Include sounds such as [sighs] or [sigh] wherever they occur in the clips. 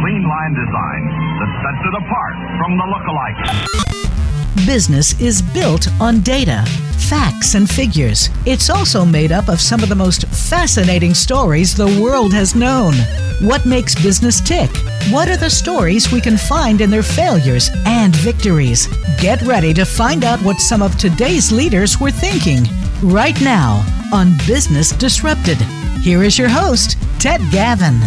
clean line design that sets it apart from the. Business is built on data, facts, and figures. It's also made up of some of the most fascinating stories the world has known. What makes business tick? What are the stories we can find in their failures and victories? Get ready to find out what some of today's leaders were thinking right now on Business Disrupted. Here is your host, Ted Gavin.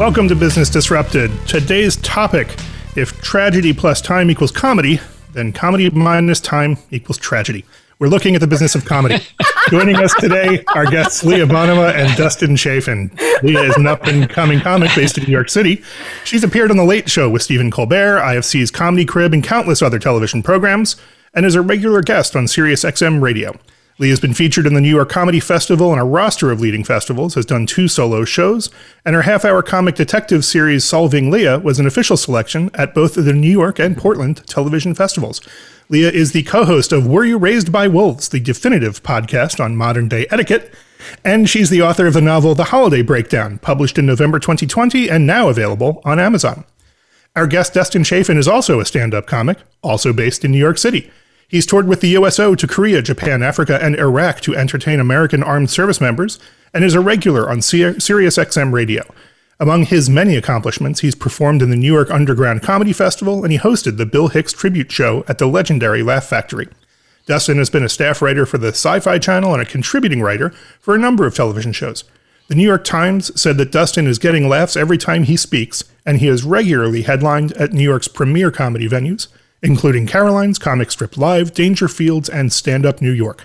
Welcome to Business Disrupted. Today's topic if tragedy plus time equals comedy, then comedy minus time equals tragedy. We're looking at the business of comedy. [laughs] Joining us today, our guests Leah Bonnema and Dustin Chafin. Leah is an up and coming comic based in New York City. She's appeared on The Late Show with Stephen Colbert, IFC's Comedy Crib, and countless other television programs, and is a regular guest on Sirius XM Radio. Lee has been featured in the New York Comedy Festival and a roster of leading festivals, has done two solo shows, and her half hour comic detective series Solving Leah was an official selection at both the New York and Portland television festivals. Leah is the co host of Were You Raised by Wolves, the definitive podcast on modern day etiquette, and she's the author of the novel The Holiday Breakdown, published in November 2020 and now available on Amazon. Our guest Dustin Chafin is also a stand up comic, also based in New York City. He's toured with the USO to Korea, Japan, Africa, and Iraq to entertain American armed service members, and is a regular on Sirius XM radio. Among his many accomplishments, he's performed in the New York Underground Comedy Festival, and he hosted the Bill Hicks tribute show at the legendary Laugh Factory. Dustin has been a staff writer for the Sci Fi Channel and a contributing writer for a number of television shows. The New York Times said that Dustin is getting laughs every time he speaks, and he has regularly headlined at New York's premier comedy venues including Caroline's Comic Strip Live, Dangerfields, and Stand Up New York.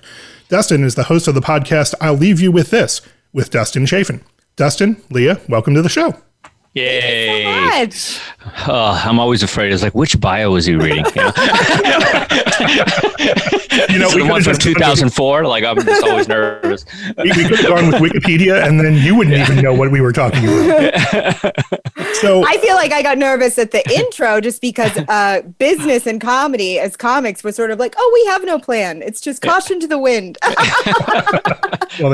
Dustin is the host of the podcast I'll Leave You With This with Dustin Chafin. Dustin, Leah, welcome to the show. Yay! So oh, I'm always afraid. It's like, which bio is he reading? You know, [laughs] you know the one from 2004. Like, I'm just always nervous. we, we could have gone with Wikipedia, and then you wouldn't yeah. even know what we were talking about. [laughs] So I feel like I got nervous at the intro just because uh, business and comedy as comics was sort of like, oh, we have no plan. It's just caution to the wind. well,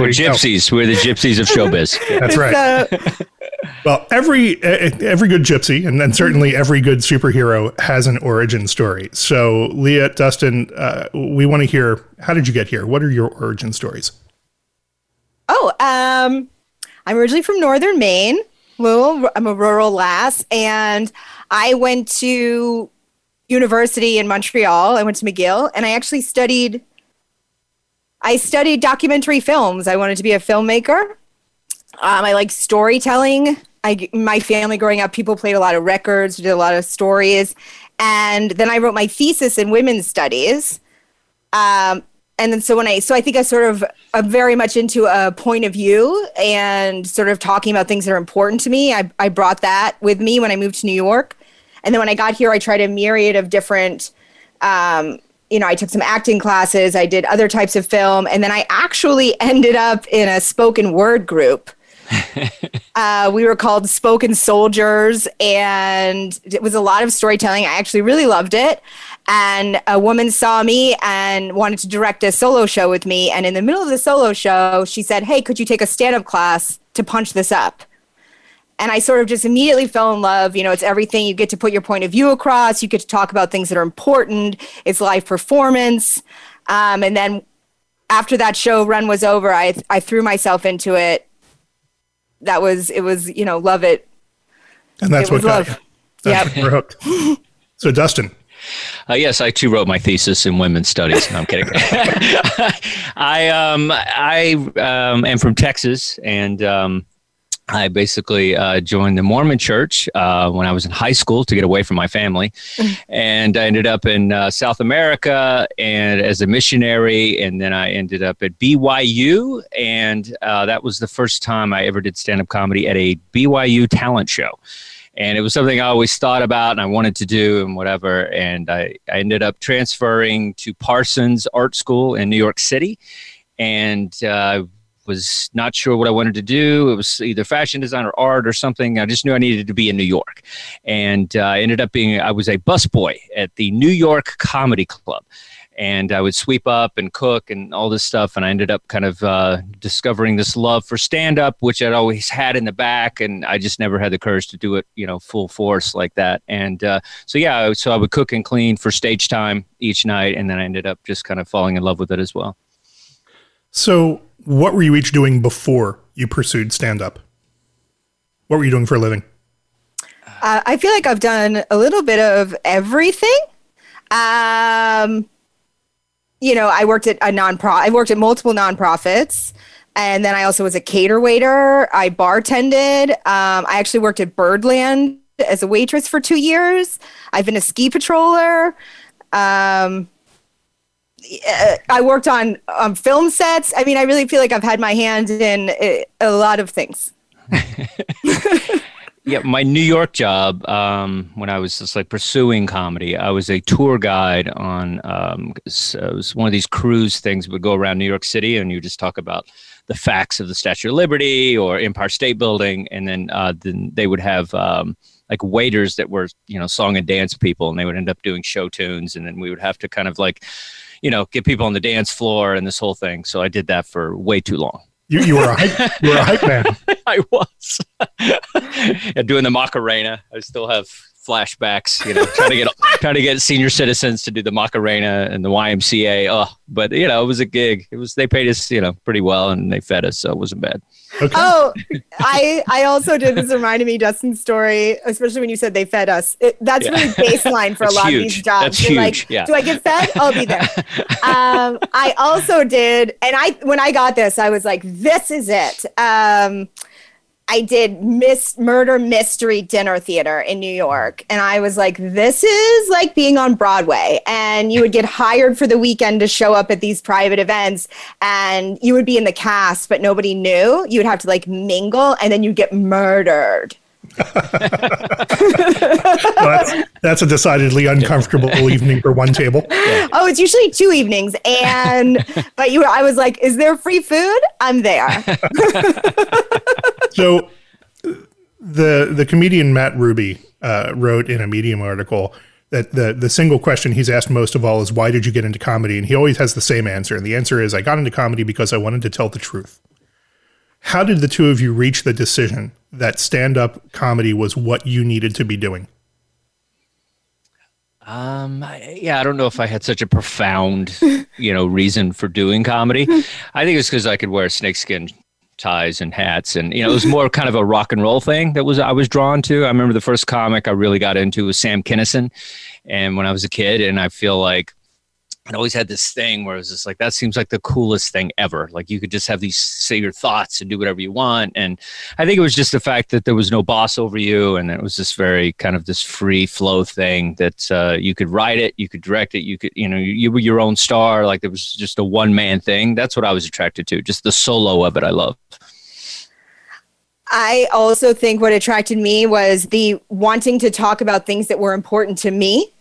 we're gypsies. Go. We're the gypsies of showbiz. That's right. So, well, every every good gypsy, and then certainly every good superhero has an origin story. So, Leah, Dustin, uh, we want to hear how did you get here? What are your origin stories? Oh, um, I'm originally from Northern Maine. Little, I'm a rural lass, and I went to university in Montreal. I went to McGill, and I actually studied. I studied documentary films. I wanted to be a filmmaker. Um, I like storytelling. I, my family growing up, people played a lot of records, did a lot of stories. And then I wrote my thesis in women's studies. Um, and then so when I, so I think I sort of, I'm very much into a point of view and sort of talking about things that are important to me. I, I brought that with me when I moved to New York. And then when I got here, I tried a myriad of different, um, you know, I took some acting classes, I did other types of film, and then I actually [laughs] ended up in a spoken word group [laughs] uh, we were called Spoken Soldiers, and it was a lot of storytelling. I actually really loved it. And a woman saw me and wanted to direct a solo show with me. And in the middle of the solo show, she said, Hey, could you take a stand up class to punch this up? And I sort of just immediately fell in love. You know, it's everything. You get to put your point of view across, you get to talk about things that are important, it's live performance. Um, and then after that show run was over, I, I threw myself into it that was it was you know love it and that's it what got love. you that's yep. we're hooked [laughs] so dustin uh, yes, I too wrote my thesis in women's studies. No, I'm kidding. [laughs] I um, I um, am from Texas, and um, I basically uh, joined the Mormon church uh, when I was in high school to get away from my family. [laughs] and I ended up in uh, South America and as a missionary. And then I ended up at BYU. And uh, that was the first time I ever did stand up comedy at a BYU talent show. And it was something I always thought about and I wanted to do and whatever. And I, I ended up transferring to Parsons Art School in New York City. And uh, was not sure what I wanted to do. It was either fashion design or art or something. I just knew I needed to be in New York, and uh, ended up being I was a busboy at the New York Comedy Club. and I would sweep up and cook and all this stuff. And I ended up kind of uh, discovering this love for stand up, which I'd always had in the back, and I just never had the courage to do it, you know, full force like that. And uh, so yeah, so I would cook and clean for stage time each night, and then I ended up just kind of falling in love with it as well. So, what were you each doing before you pursued stand up? What were you doing for a living? Uh, I feel like I've done a little bit of everything. Um, you know, I worked at a nonprofit. I worked at multiple nonprofits, and then I also was a cater waiter. I bartended. Um, I actually worked at Birdland as a waitress for two years. I've been a ski patroller. Um, I worked on um, film sets. I mean, I really feel like I've had my hand in uh, a lot of things. [laughs] yeah, my New York job um, when I was just like pursuing comedy, I was a tour guide on um, it was one of these cruise things. Would go around New York City and you just talk about the facts of the Statue of Liberty or Empire State Building, and then uh, then they would have. Um, like waiters that were you know song and dance people and they would end up doing show tunes and then we would have to kind of like you know get people on the dance floor and this whole thing so i did that for way too long you, you were a hype, you were a hype man. [laughs] I was [laughs] yeah, doing the Macarena. I still have flashbacks, you know, trying to get [laughs] trying to get senior citizens to do the Macarena and the YMCA. Oh, but you know, it was a gig. It was they paid us, you know, pretty well, and they fed us, so it wasn't bad. Okay. Oh, [laughs] I I also did. This reminded me Dustin's story, especially when you said they fed us. It, that's yeah. really baseline for a lot huge. of these jobs. That's You're huge. Like, yeah. Do I get fed? I'll be there. [laughs] um, I also did, and I when I got this, I was like, this is it. Um, I did Miss Murder Mystery Dinner Theater in New York. And I was like, this is like being on Broadway. And you would get hired for the weekend to show up at these private events and you would be in the cast, but nobody knew. You would have to like mingle and then you'd get murdered. [laughs] that's, that's, a decidedly uncomfortable evening for one table. Yeah. Oh, it's usually two evenings, and [laughs] but you, I was like, "Is there free food? I'm there." [laughs] so, the the comedian Matt Ruby uh, wrote in a Medium article that the the single question he's asked most of all is, "Why did you get into comedy?" And he always has the same answer, and the answer is, "I got into comedy because I wanted to tell the truth." How did the two of you reach the decision that stand up comedy was what you needed to be doing? Um, yeah, I don't know if I had such a profound, [laughs] you know, reason for doing comedy. I think it's because I could wear snakeskin ties and hats, and you know, it was more [laughs] kind of a rock and roll thing that was I was drawn to. I remember the first comic I really got into was Sam Kinison, and when I was a kid, and I feel like I always had this thing where it was just like that seems like the coolest thing ever. Like you could just have these say your thoughts and do whatever you want. And I think it was just the fact that there was no boss over you, and it was just very kind of this free flow thing that uh, you could write it, you could direct it, you could you know you, you were your own star. Like it was just a one man thing. That's what I was attracted to. Just the solo of it, I love. I also think what attracted me was the wanting to talk about things that were important to me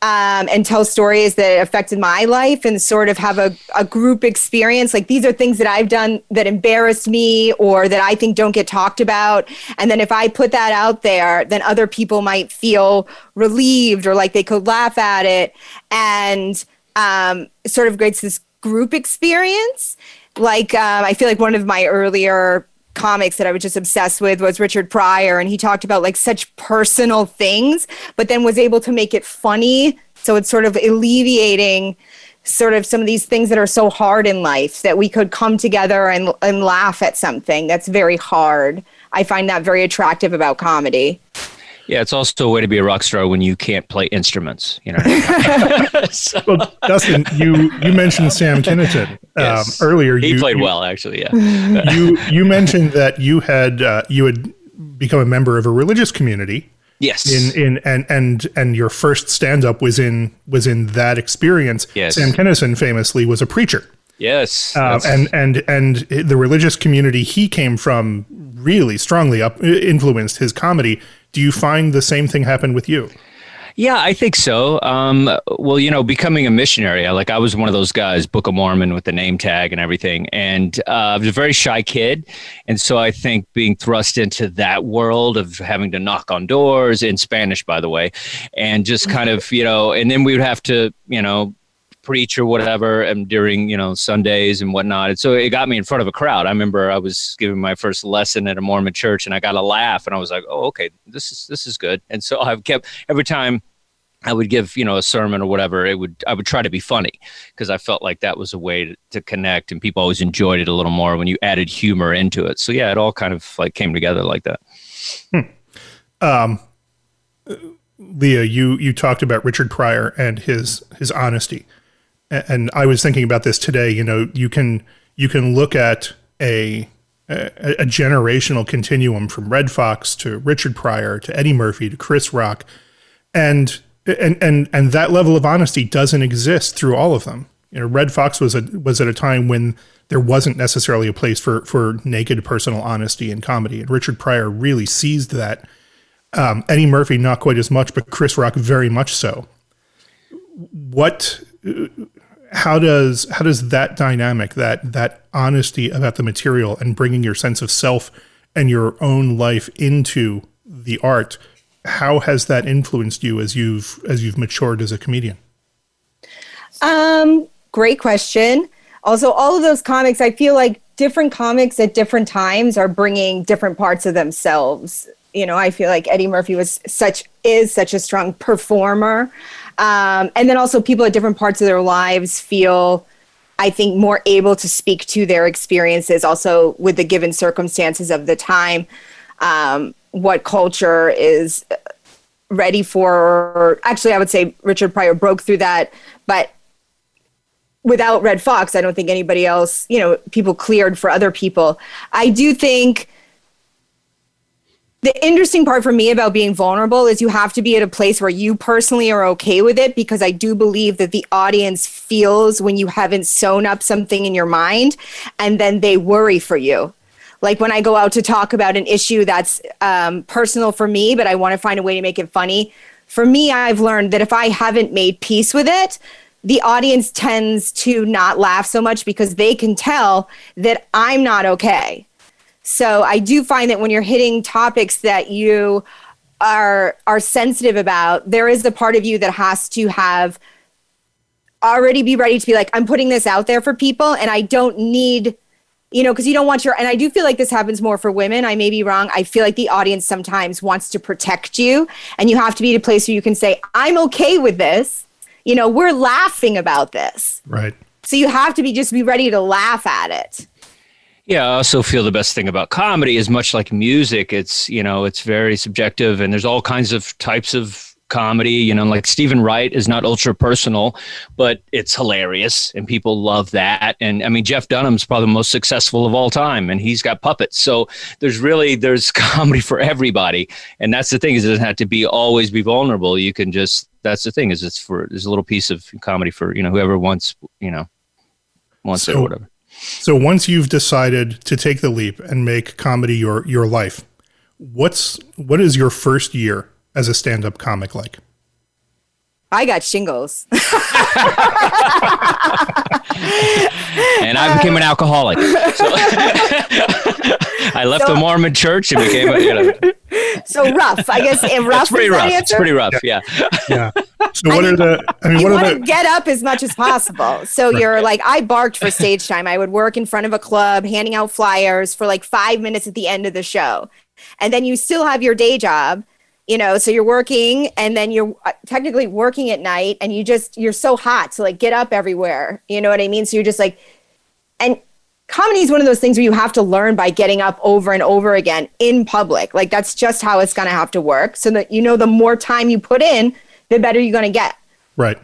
um, and tell stories that affected my life and sort of have a, a group experience. Like these are things that I've done that embarrassed me or that I think don't get talked about. And then if I put that out there, then other people might feel relieved or like they could laugh at it and um, sort of creates this group experience. Like um, I feel like one of my earlier comics that I was just obsessed with was Richard Pryor, and he talked about like such personal things, but then was able to make it funny. So it's sort of alleviating sort of some of these things that are so hard in life that we could come together and, and laugh at something that's very hard. I find that very attractive about comedy. Yeah, it's also a way to be a rock star when you can't play instruments. You know. so. [laughs] [laughs] Well, Dustin, you you mentioned Sam Kinison um, yes. earlier. He you, played you, well, actually. Yeah. [laughs] you you mentioned that you had uh, you had become a member of a religious community. Yes. In in and and and your first stand up was in was in that experience. Yes. Sam Kinison famously was a preacher. Yes. Uh, and and and the religious community he came from really strongly up influenced his comedy do you find the same thing happen with you? Yeah, I think so. Um, well, you know, becoming a missionary, like I was one of those guys, Book of Mormon with the name tag and everything. And uh, I was a very shy kid. And so I think being thrust into that world of having to knock on doors in Spanish, by the way, and just kind of, you know, and then we would have to, you know, preach or whatever, and during you know Sundays and whatnot. And so it got me in front of a crowd. I remember I was giving my first lesson at a Mormon church, and I got a laugh, and I was like, "Oh, okay, this is this is good." And so [laughs] I've kept every time I would give you know a sermon or whatever. It would I would try to be funny because I felt like that was a way to, to, connect, and people always enjoyed it a little more when you added humor into it. So yeah, it all kind of like came together like that. Hmm. Um, Leah, you you talked about Richard Pryor and his his honesty, and I was thinking about this today. You know, you can you can look at a a, a generational continuum from Redd Foxx to Richard Pryor to Eddie Murphy to Chris Rock, and and and and that level of honesty doesn't exist through all of them. You know, Redd Foxx was a was at a time when there wasn't necessarily a place for for naked personal honesty in comedy, and Richard Pryor really seized that. Um, Eddie Murphy not quite as much, but Chris Rock very much so. What? How does how does that dynamic that that honesty about the material and bringing your sense of self and your own life into the art how has that influenced you as you've as you've matured as a comedian? Um, great question. Also, all of those comics, I feel like different comics at different times are bringing different parts of themselves. You know, I feel like Eddie Murphy was such is such a strong performer, um, and then also people at different parts of their lives feel. I think more able to speak to their experiences also with the given circumstances of the time. Um, what culture is ready for actually i would say richard pryor broke through that but without Redd Foxx, i don't think anybody else you know people cleared for other people i do think the interesting part for me about being vulnerable is you have to be at a place where you personally are okay with it because I do believe that the audience feels when you haven't sewn up something in your mind and then they worry for you like when I go out to talk about an issue that's um, personal for me, but I want to find a way to make it funny. For me, I've learned that if I haven't made peace with it, the audience tends to not laugh so much because they can tell that I'm not okay. So I do find that when you're hitting topics that you are are sensitive about, there is a part of you that has to have already be ready to be like, I'm putting this out there for people, and I don't need you know, because you don't want your, and I do feel like this happens more for women. I may be wrong. I feel like the audience sometimes wants to protect you, and you have to be at a place where you can say, I'm okay with this. You know, we're laughing about this. Right. So you have to be just be ready to laugh at it. Yeah, I also feel the best thing about comedy is much like music. It's, you know, it's very subjective and there's all kinds of types of comedy. You know, like Steven Wright is not ultra personal, but it's hilarious and people love that. And I mean, Jeff Dunham's probably the most successful of all time, and he's got puppets. So there's really there's [laughs] comedy for everybody, and that's the thing is it doesn't have to be always be vulnerable. You can just that's the thing is it's for there's a little piece of comedy for you know whoever wants you know wants so, it or whatever. So once you've decided to take the leap and make comedy your your life, what's what is your first year as a stand-up comic like? I got shingles. [laughs] and I became an alcoholic. So [laughs] I left so, the Mormon church and became a, you know. So rough, I guess. Rough it's pretty rough. It's pretty rough. Yeah. Yeah. [laughs] So what I mean, are the? I mean, you what want to get up as much as possible. So right. you're like, I barked for stage time. I would work in front of a club, handing out flyers for like five minutes at the end of the show, and then you still have your day job you know so you're working and then you're uh, technically working at night and you just you're so hot to like get up everywhere. You know what i mean? So you're just like and comedy is one of those things where you have to learn by getting up over and over again in public. Like that's just how it's going to have to work. So that you know the more time you put in the better you're going to get. Right.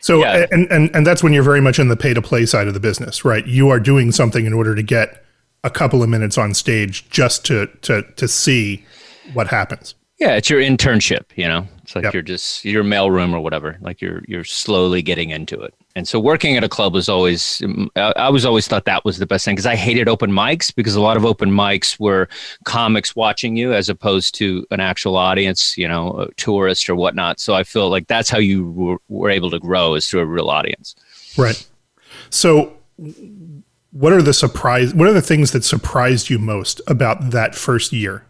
So yeah. and, and and that's when you're very much in the pay to play side of the business right? You are doing something in order to get a couple of minutes on stage just to to to see what happens. Yeah, it's your internship, you know. It's like yep. you're just your mailroom or whatever. Like you're you're slowly getting into it. And so working at a club was always I was always thought that was the best thing because I hated open mics because a lot of open mics were comics watching you as opposed to an actual audience, you know, a tourist or whatnot. So I feel like that's how you were, were able to grow is through a real audience. Right. So what are the surprise what are the things that surprised you most about that first year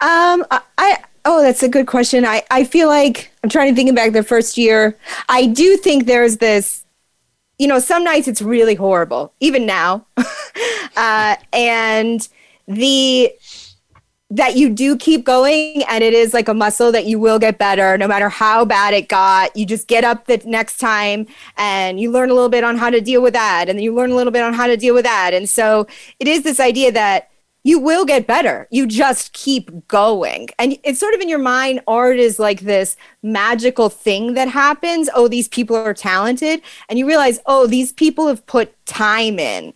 Um, I Oh, that's a good question. I, I feel like I'm trying to think back the first year. I do think there's this, you know, some nights it's really horrible, even now. [laughs] uh, and the that you do keep going and it is like a muscle that you will get better no matter how bad it got you just get up the next time and you learn a little bit on how to deal with that and then you learn a little bit on how to deal with that and so it is this idea that you will get better. You just keep going. And it's sort of in your mind art is like this magical thing that happens. Oh these people are talented. And you realize oh these people have put time in.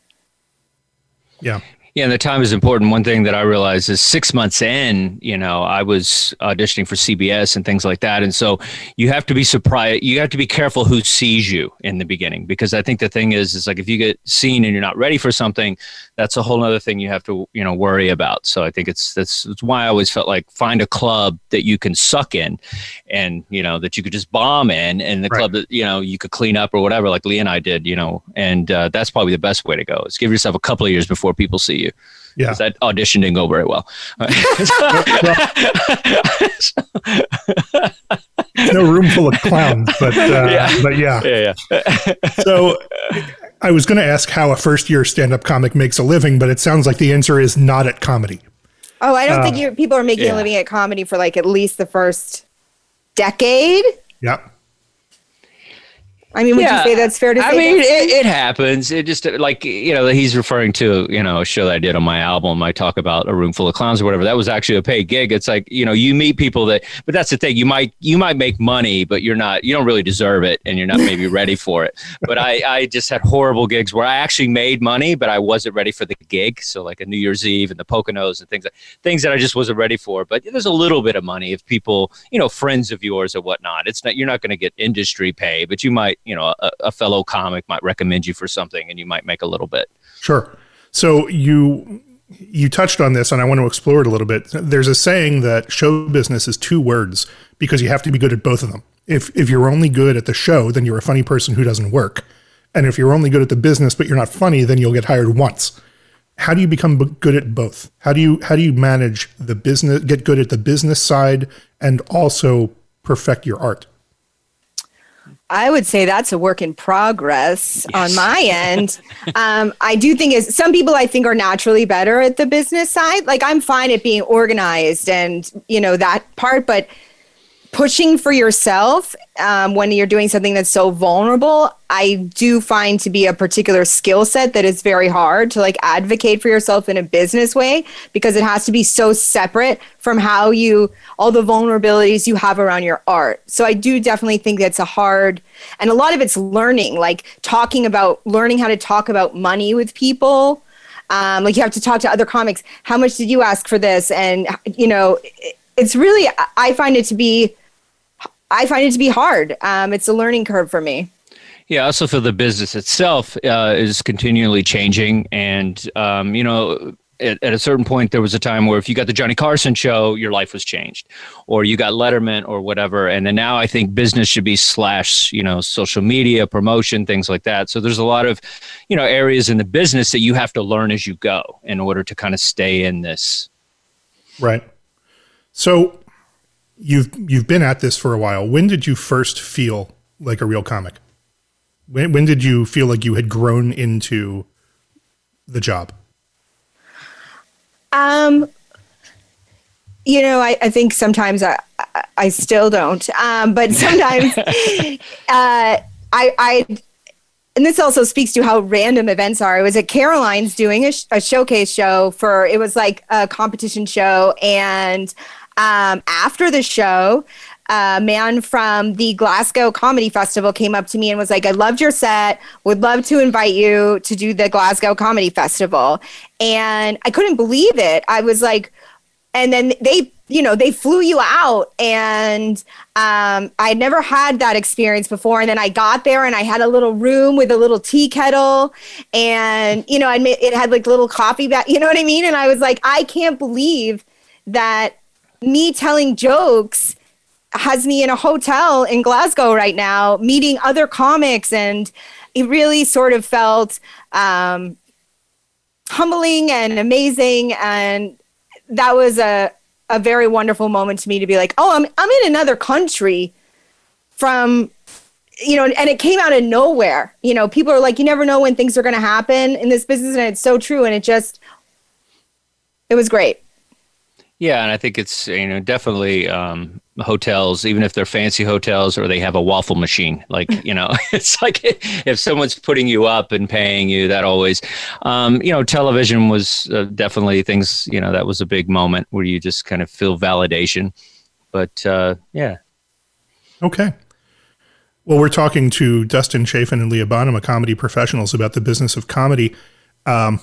Yeah. Yeah, and the time is important. One thing that I realized is six months in, you know, I was auditioning for CBS and things like that. And so you have to be surprised. You have to be careful who sees you in the beginning because I think the thing is, is like if you get seen and you're not ready for something, that's a whole other thing you have to, you know, worry about. So I think it's that's, that's why I always felt like find a club that you can suck in and, you know, that you could just bomb in and the Right. club that, you know, you could clean up or whatever, like Lee and I did, you know, and uh, that's probably the best way to go is give yourself a couple of years before people see you. Yeah. 'Cause that audition didn't go very well. [laughs] no room full of clowns, but uh, [laughs] Yeah. but yeah. yeah, yeah. [laughs] So I was going to ask how a first year stand up comic makes a living, but it sounds like the answer is not at comedy. oh i don't think Uh, you people are making yeah. a living at comedy for like at least the first decade Yeah. I mean would Yeah. you say that's fair to say I mean, it, it happens. It just like you know, he's referring to you know a show that I did on my album. I talk about a room full of clowns or whatever. That was actually a paid gig. It's like you know, you meet people that, but that's the thing. You might you might make money, but you're not. You don't really deserve it, and you're not maybe [laughs] ready for it. But I I just had horrible gigs where I actually made money, but I wasn't ready for the gig. So like a New Year's Eve and the Poconos and things like things that I just wasn't ready for. But there's a little bit of money if people you know friends of yours or whatnot. It's not you're not going to get industry pay, but you might you know a, a fellow comic might recommend you for something, and you might make a little bit. Sure. So you you touched on this and I want to explore it a little bit. There's a saying that show business is two words because you have to be good at both of them. If if you're only good at the show, then you're a funny person who doesn't work. And if you're only good at the business but you're not funny, then you'll get hired once. How do you become good at both? How do you how do you manage the business get good at the business side and also perfect your art? I would say that's a work in progress on my end. [laughs] Um, I do think is some people I think are naturally better at the business side. Like I'm fine at being organized and you know that part, but pushing for yourself um, when you're doing something that's so vulnerable, I do find to be a particular skill set that is very hard to like advocate for yourself in a business way because it has to be so separate from how you all the vulnerabilities you have around your art. So I do definitely think that's a hard and a lot of it's learning, like talking about learning how to talk about money with people. Um, like you have to talk to other comics. How much did you ask for this? And you know, it- it's really I find it to be I find it to be hard. Um, it's a learning curve for me. Yeah, also for the business itself uh, is continually changing, and um, you know. At, at a certain point, there was a time where if you got the Johnny Carson show, your life was changed, or you got Letterman or whatever. And then now I think business should be slash, you know, social media, promotion, things like that. So there's a lot of, you know, areas in the business that you have to learn as you go in order to kind of stay in this. Right. So you've you've been at this for a while. When did you first feel like a real comic? When when did you feel like you had grown into the job? Um, you know, I, I think sometimes I, I, still don't. Um, but [laughs] sometimes uh, I, I, and this also speaks to how random events are. I was at Caroline's doing a, sh- a showcase show for, it was like a competition show. And um, after the show, a man from the Glasgow Comedy Festival came up to me and was like, I loved your set, would love to invite you to do the Glasgow Comedy Festival. And I couldn't believe it. I was like, and then they you know they flew you out. And um, i had never had that experience before. And then i got there and i had a little room with a little tea kettle. And you know i made it had like little coffee bag you know what i mean? And i was like i can't believe that me telling jokes has me in a hotel in glasgow right now meeting other comics and it really sort of felt um, humbling and amazing and that was a a very wonderful moment to me to be like, oh, I'm I'm in another country from you know, and it came out of nowhere. You know, people are like, you never know when things are going to happen in this business, and it's so true. And it just, it was great. Yeah, and I think it's you know definitely um, hotels, even if they're fancy hotels or they have a waffle machine. Like [laughs] you know, [laughs] it's like if someone's putting you up and paying you, that always, um, you know, television was uh, definitely things. You know, that was a big moment where you just kind of feel validation. But uh, yeah. Okay. Well, we're talking to Dustin Chafin and Leah Bonham, comedy professionals, about the business of comedy. Um,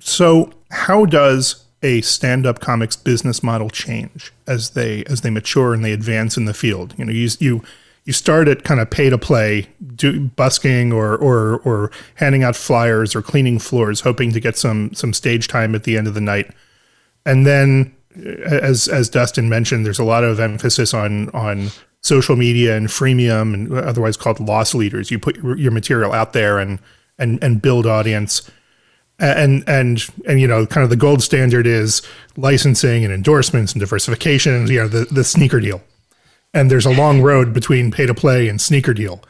so, how does a stand-up comics business model change as they as they mature and they advance in the field? You know, you you you start at kind of pay to play, do busking or or or handing out flyers or cleaning floors, hoping to get some some stage time at the end of the night, and then as as Dustin mentioned, there's a lot of emphasis on on social media and freemium and otherwise called loss leaders. You put your, your material out there and and and build audience. And and and you know, kind of the gold standard is licensing and endorsements and diversification. You know, the the sneaker deal. And there's a long road between pay to play and sneaker deal.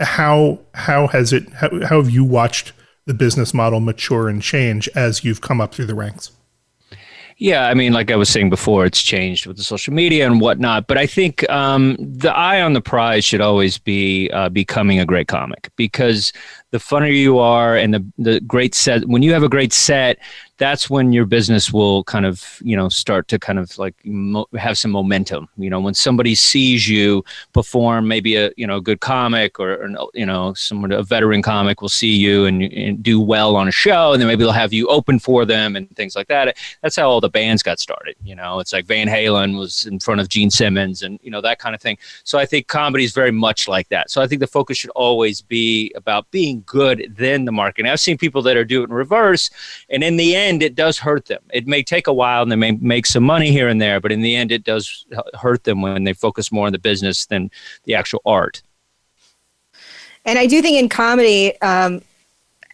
How how has it? How, how have you watched the business model mature and change as you've come up through the ranks? Yeah, I mean, like I was saying before, it's changed with the social media and whatnot. But I think um, the eye on the prize should always be uh, becoming a great comic because the funnier you are and the the great set. When you have a great set, that's when your business will kind of you know start to kind of like mo- have some momentum. You know when somebody sees you perform maybe a you know good comic or, or you know someone a veteran comic will see you and, and, do well on a show and then maybe they'll have you open for them and things like that. That's how all the bands got started you know? It's like van halen was in front of gene simmons and you know that kind of thing. So i think comedy is very much like that. So i think the focus should always be about being good then the marketing. I've seen people that are doing reverse and in the end end, it does hurt them. It may take a while and they may make some money here and there, but in the end, it does hurt them when they focus more on the business than the actual art. And I do think in comedy, um,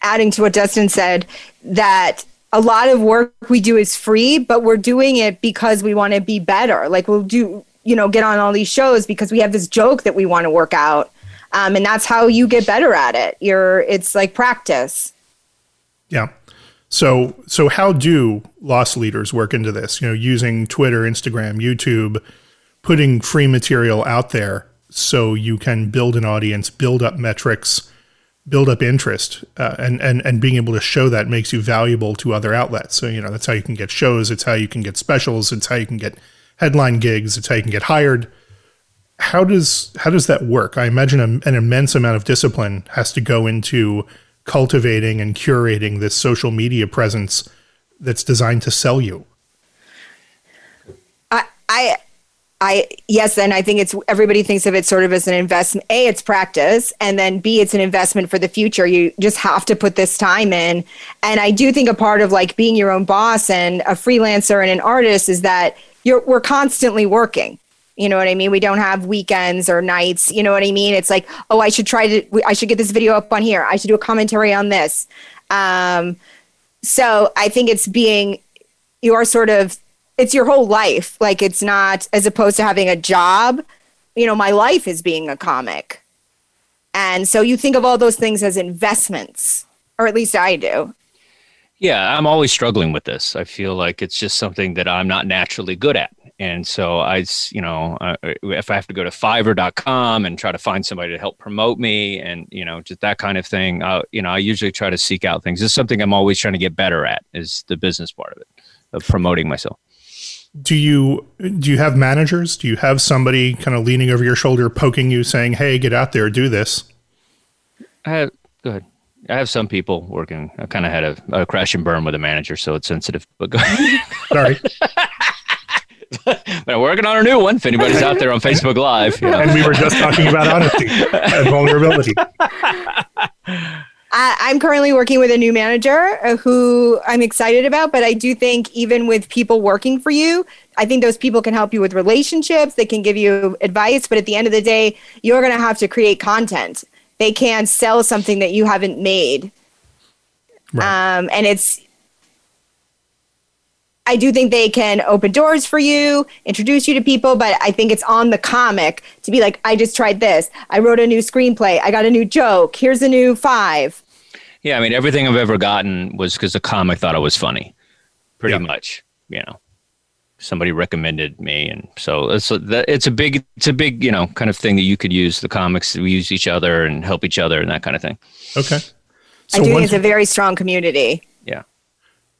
adding to what Dustin said, that a lot of work we do is free, but we're doing it because we want to be better. Like we'll do, you know, get on all these shows because we have this joke that we want to work out. Um, and that's how you get better at it. You're, it's like practice. Yeah. So, so how do loss leaders work into this? You know, using Twitter, Instagram, YouTube, putting free material out there so you can build an audience, build up metrics, build up interest, uh, and and and being able to show that makes you valuable to other outlets. So you know that's how you can get shows. It's how you can get specials. It's how you can get headline gigs. It's how you can get hired. How does how does that work? I imagine a, an immense amount of discipline has to go into cultivating and curating this social media presence that's designed to sell you? I, I, I, yes, and I think it's everybody thinks of it sort of as an investment. A, it's practice, and then B, it's an investment for the future. You just have to put this time in. And I do think a part of like being your own boss and a freelancer and an artist is that you're we're constantly working. You know what I mean? We don't have weekends or nights. You know what I mean? It's like, oh, I should try to, I should get this video up on here. I should do a commentary on this. Um, so I think it's being your sort of, it's your whole life. Like it's not, as opposed to having a job, you know, my life is being a comic. And so you think of all those things as investments, or at least I do. Yeah, I'm always struggling with this. I feel like it's just something that I'm not naturally good at and so I, you know, uh, if I have to go to Fiverr.com and try to find somebody to help promote me, and you know, just that kind of thing, uh, you know, I usually try to seek out things. This is something I'm always trying to get better at. Is the business part of it, of promoting myself. Do you do you have managers? Do you have somebody kind of leaning over your shoulder, poking you, saying, "Hey, get out there, do this"? I have, go ahead. I have some people working. I kind of had a, a, crash and burn with a manager, so it's sensitive. But go ahead. [laughs] Sorry. [laughs] but working on a new one. If anybody's out there on [laughs] Facebook Live, you know. and we were just talking about honesty and vulnerability. I'm currently working with a new manager uh, who I'm excited about, but I do think even with people working for you, I think those people can help you with relationships. They can give you advice, but at the end of the day, you're going to have to create content. They can't sell something that you haven't made. Right. Um, and it's I do think they can open doors for you, introduce you to people, but I think it's on the comic to be like, I just tried this. I wrote a new screenplay. I got a new joke. Here's a new five. Yeah, I mean, everything I've ever gotten was because the comic thought it was funny, pretty Yeah. much. You know, somebody recommended me, and so uh, it's a, that- it's a big, it's a big, you know, kind of thing that you could use the comics. We use each other and help each other and that kind of thing. Okay. I So do think it's a very strong community. Yeah.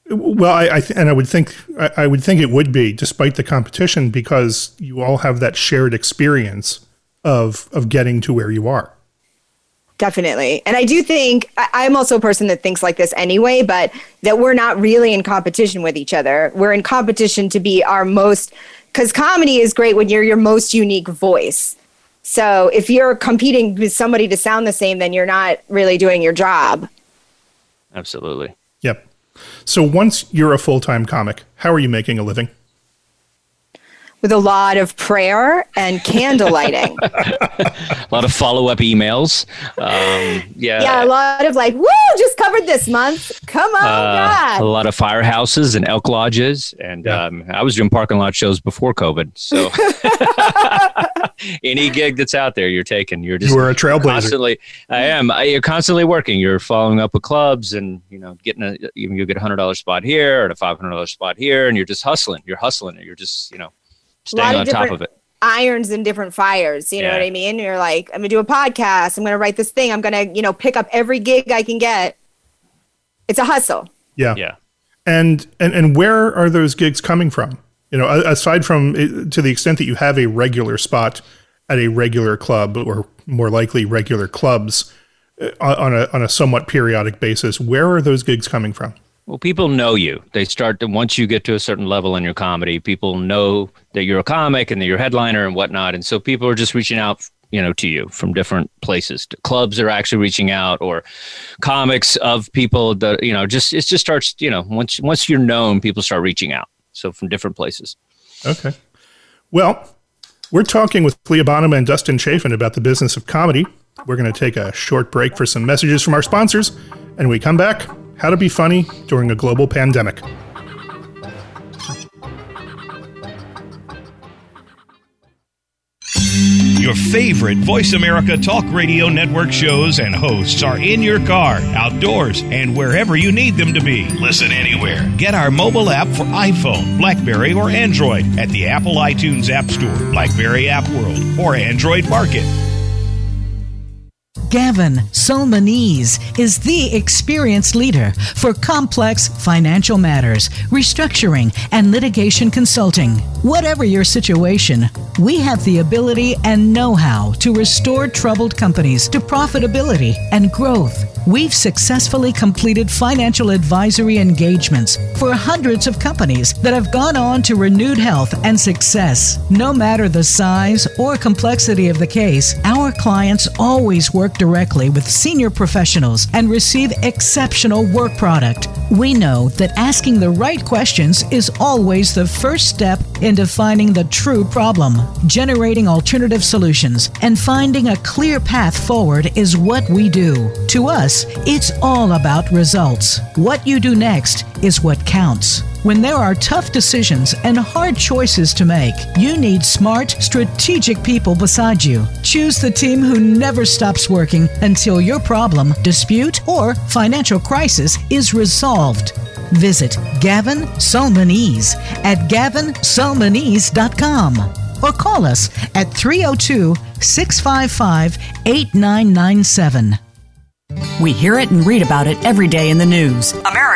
well, I, I th- and I would think I, I would think it would be, despite the competition, because you all have that shared experience of of getting to where you are. Definitely. And I do think I, I'm also a person that thinks like this anyway, but that we're not really in competition with each other. We're in competition to be our most, because comedy is great when you're your most unique voice. So if you're competing with somebody to sound the same, then you're not really doing your job. Absolutely. Yep. So once you're a full time comic, how are you making a living? With a lot of prayer and candle lighting. [laughs] A lot of follow up emails. Um, yeah. yeah, a lot of like, woo, just covered this month. Come on, uh, a lot of firehouses and elk lodges, and Yeah. um, I was doing parking lot shows before COVID. So [laughs] any gig that's out there, you're taking. You're just You were a trailblazer. constantly. I am. I, you're constantly working. You're following up with clubs, and you know, getting a even you get a hundred dollar spot here and a five hundred dollar spot here, and you're just hustling. You're hustling. You're just you know staying of on top different- of it. irons in different fires. You know what I mean? You're like, I'm gonna do a podcast. I'm gonna write this thing. I'm gonna, you know, pick up every gig I can get. It's a hustle. Yeah. Yeah. And and and where are those gigs coming from? You know, aside from to the extent that you have a regular spot at a regular club, or more likely regular clubs uh, on a on a somewhat periodic basis, where are those gigs coming from? Well, people know you. They start to once you get to a certain level in your comedy, people know that you're a comic and that you're a headliner and whatnot, and so people are just reaching out, you know, to you from different places. Clubs are actually reaching out, or comics of people that you know. Just it just starts, you know, once once you're known, people start reaching out. So from different places. Okay. Well, we're talking with Leah Bonham and Dustin Chafin about the business of comedy. We're going to take a short break for some messages from our sponsors, and we come back, how to be funny during a global pandemic. Your favorite Voice America Talk Radio Network shows and hosts are in your car, outdoors, and wherever you need them to be. Listen anywhere. Get our mobile app for iPhone, Blackberry, or Android at the Apple iTunes App Store, Blackberry App World, or Android Market. Gavin Solmonese is the experienced leader for complex financial matters, restructuring, and litigation consulting. Whatever your situation, we have the ability and know how to restore troubled companies to profitability and growth. We've successfully completed financial advisory engagements for hundreds of companies that have gone on to renewed health and success. No matter the size or complexity of the case, our clients always work directly with senior professionals and receive exceptional work product. We know that asking the right questions is always the first step in defining the true problem. Generating alternative solutions and finding a clear path forward is what we do. To us, it's all about results. What you do next is what counts. When there are tough decisions and hard choices to make, you need smart, strategic people beside you. Choose the team who never stops working until your problem, dispute, or financial crisis is resolved. Visit Gavin Solmonese at gavinsolmonese.com or call us at 302 655 8997. We hear it and read about it every day in the news. America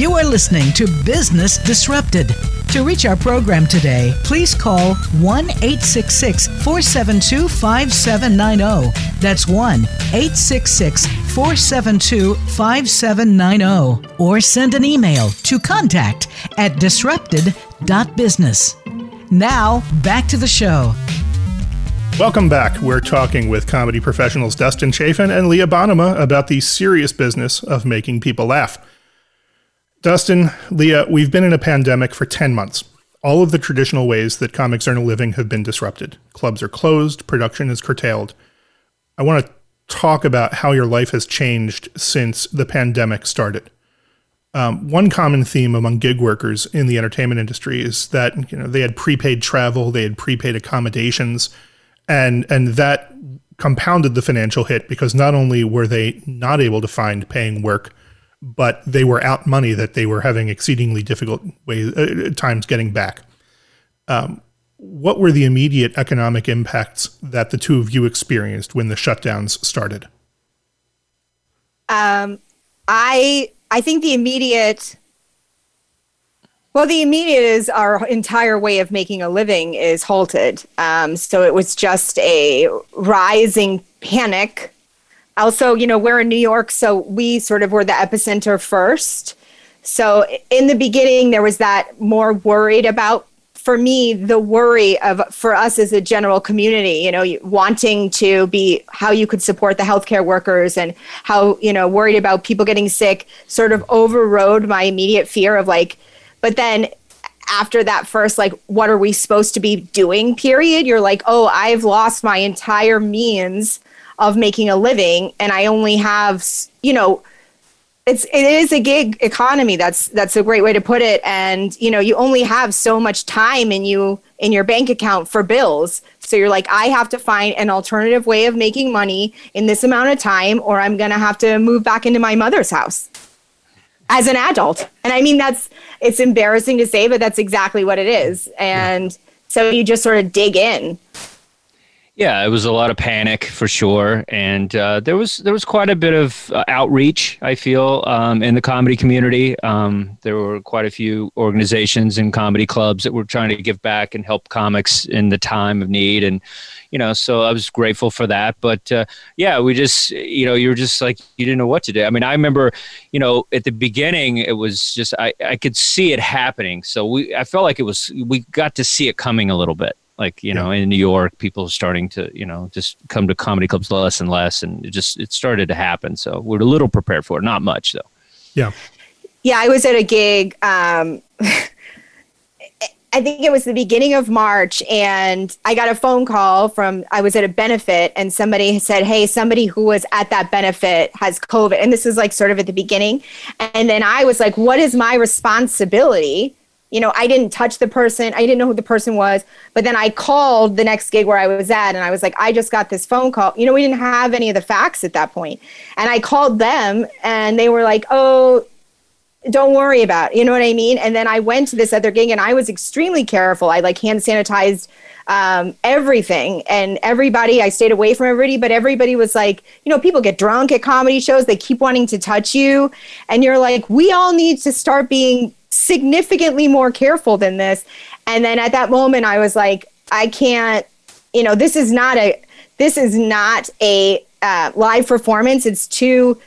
You are listening to Business Disrupted. To reach our program today, please call 1 866 472 5790. That's 1 866 472 5790 or send an email to contact at disrupted.business. Now, back to the show. Welcome back. We're talking with comedy professionals Dustin Chafin and Leah Bonnema about the serious business of making people laugh. Dustin, Leah, we've been in a pandemic for 10 months. All of the traditional ways that comics earn a living have been disrupted. Clubs are closed, production is curtailed. I want to talk about how your life has changed since the pandemic started. Um, one common theme among gig workers in the entertainment industry is that you know they had prepaid travel, they had prepaid accommodations, and and that compounded the financial hit because not only were they not able to find paying work, but they were out money that they were having exceedingly difficult ways uh, times getting back. Um, what were the immediate economic impacts that the two of you experienced when the shutdowns started? Um, I I think the immediate well, the immediate is our entire way of making a living is halted. Um, so it was just a rising panic. Also, you know, we're in New York, so we sort of were the epicenter first. So in the beginning, there was that more worried about for me the worry of for us as a general community you know wanting to be how you could support the healthcare workers and how you know worried about people getting sick sort of overrode my immediate fear of like but then after that first like what are we supposed to be doing period you're like oh i've lost my entire means of making a living and i only have you know it's it is a gig economy that's that's a great way to put it and you know you only have so much time in you in your bank account for bills. So you're like i have to find an alternative way of making money in this amount of time or i'm going to have to move back into my mother's house as an adult. And i mean that's it's embarrassing to say but that's exactly what it is. And so you just sort of dig in yeah, it was a lot of panic for sure, and uh, there was there was quite a bit of uh, outreach. I feel um, in the comedy community, um, there were quite a few organizations and comedy clubs that were trying to give back and help comics in the time of need, and you know, so I was grateful for that. But uh, yeah, we just you know, you were just like you didn't know what to do. I mean, I remember, you know, at the beginning, it was just I I could see it happening, so we I felt like it was we got to see it coming a little bit like you know in new york people starting to you know just come to comedy clubs less and less and it just it started to happen. So we're a little prepared for it. Not much though. Yeah. Yeah i was at a gig um [laughs] I think it was the beginning of March, and I got a phone call from I was at a benefit, and somebody said, "Hey, somebody who was at that benefit has COVID," and this is like sort of at the beginning. And then I was like, "What is my responsibility?" You know, I didn't touch the person. I didn't know who the person was. But then I called the next gig where I was at and I was like, I just got this phone call. You know, we didn't have any of the facts at that point. And I called them and they were like, oh, don't worry about it. You know what I mean? And then I went to this other gig and I was extremely careful. I like hand sanitized um, everything and everybody. I stayed away from everybody, but everybody was like, you know, people get drunk at comedy shows. They keep wanting to touch you. And you're like, we all need to start being significantly more careful than this. And then at that moment, I was like, I can't, you know, this is not a, this is not a uh, live performance. It's too,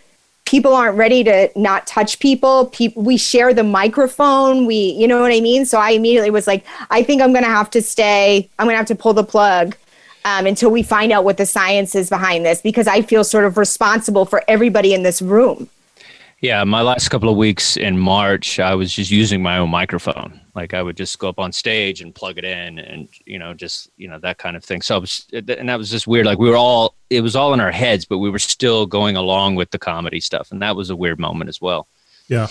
people aren't ready to not touch people. We share the microphone. We, you know what I mean? So I immediately was like, I think I'm going to have to stay. I'm going to have to pull the plug. Um, until we find out what the science is behind this, because I feel sort of responsible for everybody in this room. Yeah, my last couple of weeks in March, I was just using my own microphone. Like I would just go up on stage and plug it in, and you know, just you know that kind of thing. So, was, uh, and that was just weird. Like we were all, it was all in our heads, but we were still going along with the comedy stuff, and that was a weird moment as well. Yeah.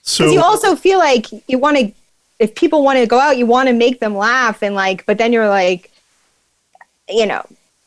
So you also feel like you want to, if people want to go out, you want to make them laugh, and like, but then you're like, you know,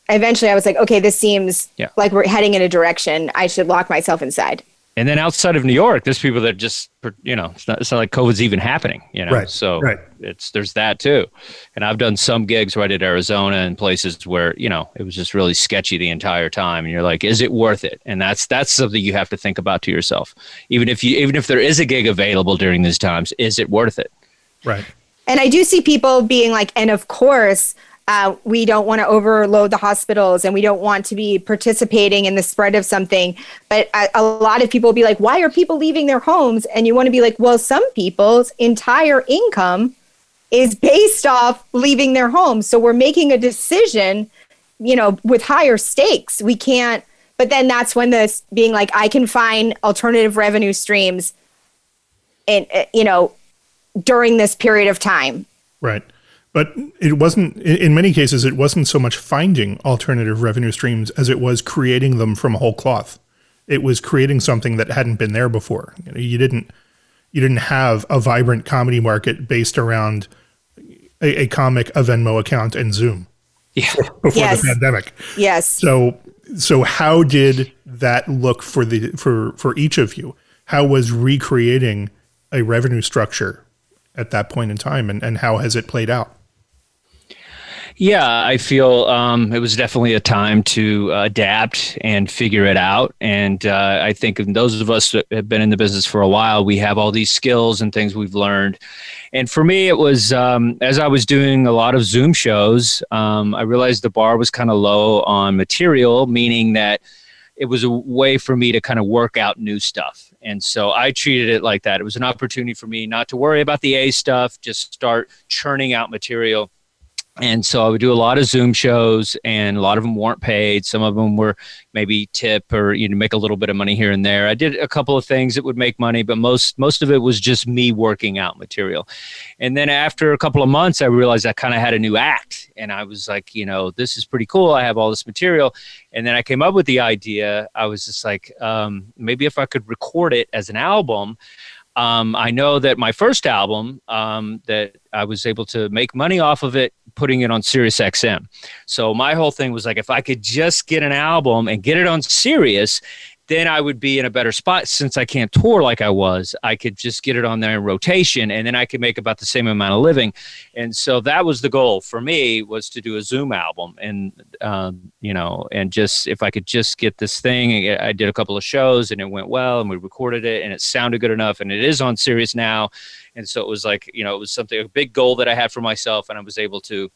eventually I was like, okay, this seems yeah. like we're heading in a direction. I should lock myself inside. And then outside of New York, there's people that just, you know, it's not, it's not like COVID's even happening, you know. Right, so right. it's there's that too. And I've done some gigs right at Arizona and places where you know it was just really sketchy the entire time, and you're like, is it worth it? And that's that's something you have to think about to yourself. Even if you even if there is a gig available during these times, is it worth it? Right. And I do see people being like, and of course, uh, we don't want to overload the hospitals and we don't want to be participating in the spread of something. But a, a lot of people will be like, why are people leaving their homes? And you want to be like, well, some people's entire income is based off leaving their homes. So we're making a decision, you know, with higher stakes. We can't, but then that's when this being like, I can find alternative revenue streams and, uh, you know, during this period of time. Right. But it wasn't, in many cases, it wasn't so much finding alternative revenue streams as it was creating them from a whole cloth. It was creating something that hadn't been there before. You, know, you didn't, you didn't have a vibrant comedy market based around a, a comic, a Venmo account, and Zoom. Yeah. [laughs] Before Yes. the pandemic. Yes. So, so how did that look for the for for each of you? How was recreating a revenue structure at that point in time, and, and how has it played out? Yeah, I feel um, it was definitely a time to adapt and figure it out. And uh, I think those of us that have been in the business for a while, we have all these skills and things we've learned. And for me, it was um, as I was doing a lot of Zoom shows, um, I realized the bar was kind of low on material, meaning that it was a way for me to kind of work out new stuff. And so I treated it like that. It was an opportunity for me not to worry about the A stuff, just start churning out material and so I would do a lot of Zoom shows, and a lot of them weren't paid. Some of them were maybe tip or you know make a little bit of money here and there. I did a couple of things that would make money, but most most of it was just me working out material. And then after a couple of months, I realized I kind of had a new act, and I was like, you know, this is pretty cool. I have all this material, and then I came up with the idea. I was just like, um, maybe if I could record it as an album. Um, I know that my first album um, that I was able to make money off of it, putting it on Sirius XM. So my whole thing was like, if I could just get an album and get it on Sirius, then I would be in a better spot since I can't tour like I was. I could just get it on there in rotation, and then I could make about the same amount of living. And so that was the goal for me was to do a Zoom album, and um, you know, and just if I could just get this thing, I did a couple of shows, and it went well, and we recorded it, and it sounded good enough, and it is on Sirius now. And so it was like, you know, it was something a big goal that I had for myself, and I was able to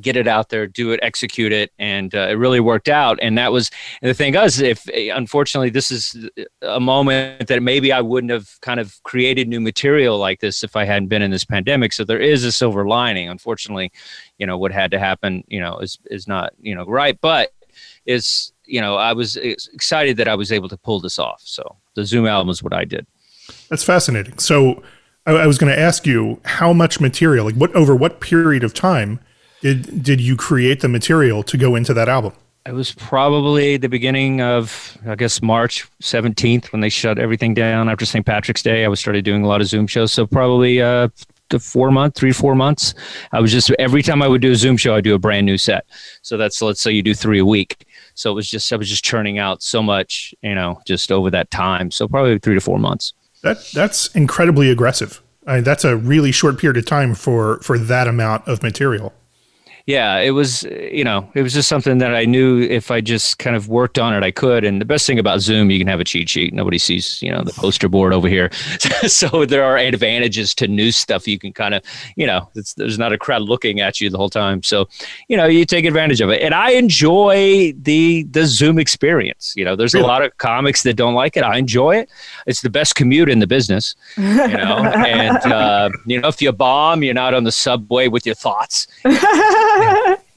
get it out there, do it, execute it, and uh, it really worked out. And that was and the thing is, if unfortunately this is a moment that maybe I wouldn't have kind of created new material like this if I hadn't been in this pandemic. So there is a silver lining. Unfortunately, you know what had to happen, you know, is is not you know right, but is you know I was excited that I was able to pull this off. So the Zoom album is what I did. That's fascinating. So I, I was going to ask you how much material, like what over what period of time did did you create the material to go into that album? It was probably the beginning of, I guess, March 17th when they shut everything down after St. Patrick's Day. I was started doing a lot of Zoom shows. So probably uh, the four month, three, four months. I was just, every time I would do a Zoom show, I'd do a brand new set. So that's, let's say you do three a week. So it was just, I was just churning out so much, you know, just over that time. So probably three to four months. That That's incredibly aggressive. I mean, that's a really short period of time for, for that amount of material yeah, it was, you know, it was just something that I knew if I just kind of worked on it, I could. And the best thing about Zoom, you can have a cheat sheet. Nobody sees, you know, the poster board over here. [laughs] so there are advantages to new stuff. You can kind of, you know, there's not a crowd looking at you the whole time. So, you know, you take advantage of it. And I enjoy the the Zoom experience. You know, there's a lot of comics that don't like it. I enjoy it. It's the best commute in the business, you know. [laughs] and uh, you know, if you bomb, you're not on the subway with your thoughts [laughs]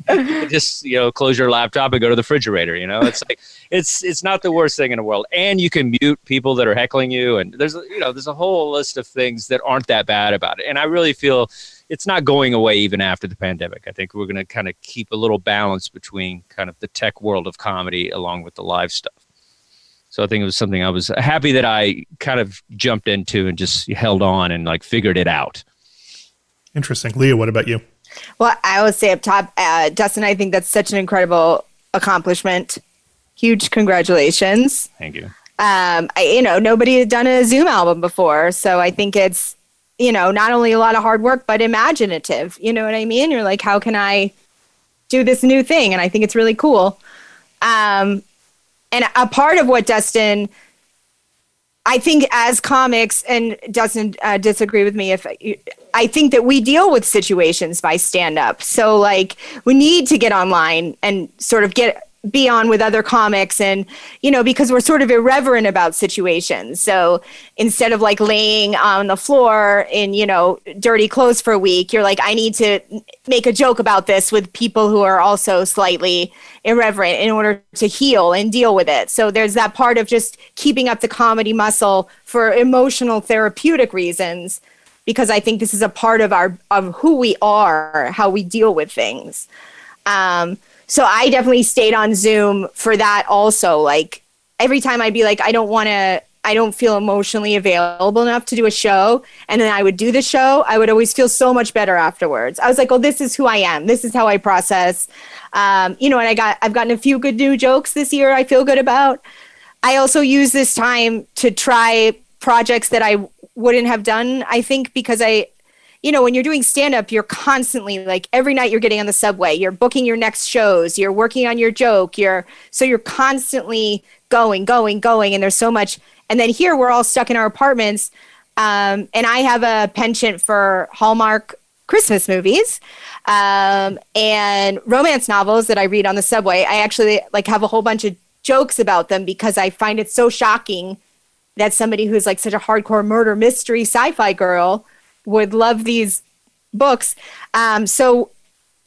[laughs] just you know close your laptop and go to the refrigerator you know? It's like it's it's not the worst thing in the world. And you can mute people that are heckling you and there's you know there's a whole list of things that aren't that bad about it. And i really feel it's not going away even after the pandemic. I think we're going to kind of keep a little balance between kind of the tech world of comedy along with the live stuff. So i think it was something i was happy that i kind of jumped into and just held on and like figured it out. Interesting. Leah what about you well, I would say up top, uh, Dustin, I think that's such an incredible accomplishment. Huge congratulations. Thank you. Um, I, you know, nobody had done a Zoom album before. So I think it's, you know, not only a lot of hard work, but imaginative. You know what I mean? You're like, how can I do this new thing? And I think it's really cool. Um, and a part of what Dustin I think as comics, and doesn't uh, disagree with me if I think that we deal with situations by stand up. So like we need to get online and sort of get be on with other comics and you know because we're sort of irreverent about situations. So instead of like laying on the floor in you know dirty clothes for a week you're like i need to make a joke about this with people who are also slightly irreverent in order to heal and deal with it. So there's that part of just keeping up the comedy muscle for emotional therapeutic reasons because i think this is a part of our of who we are how we deal with things. Um, so I definitely stayed on Zoom for that also. Like every time I'd be like, I don't want to, I don't feel emotionally available enough to do a show. And then I would do the show. I would always feel so much better afterwards. I was like, oh, this is who I am. This is how I process. Um, you know, and I got, I've gotten a few good new jokes this year I feel good about. I also use this time to try projects that I wouldn't have done, I think, because I, you know, when you're doing stand up, you're constantly like every night you're getting on the subway, you're booking your next shows, you're working on your joke, you're so you're constantly going, going, going. And there's so much. And then here we're all stuck in our apartments. Um, and I have a penchant for Hallmark Christmas movies um, and romance novels that I read on the subway. I actually like have a whole bunch of jokes about them because I find it so shocking that somebody who's like such a hardcore murder mystery sci-fi girl would love these books. Um, so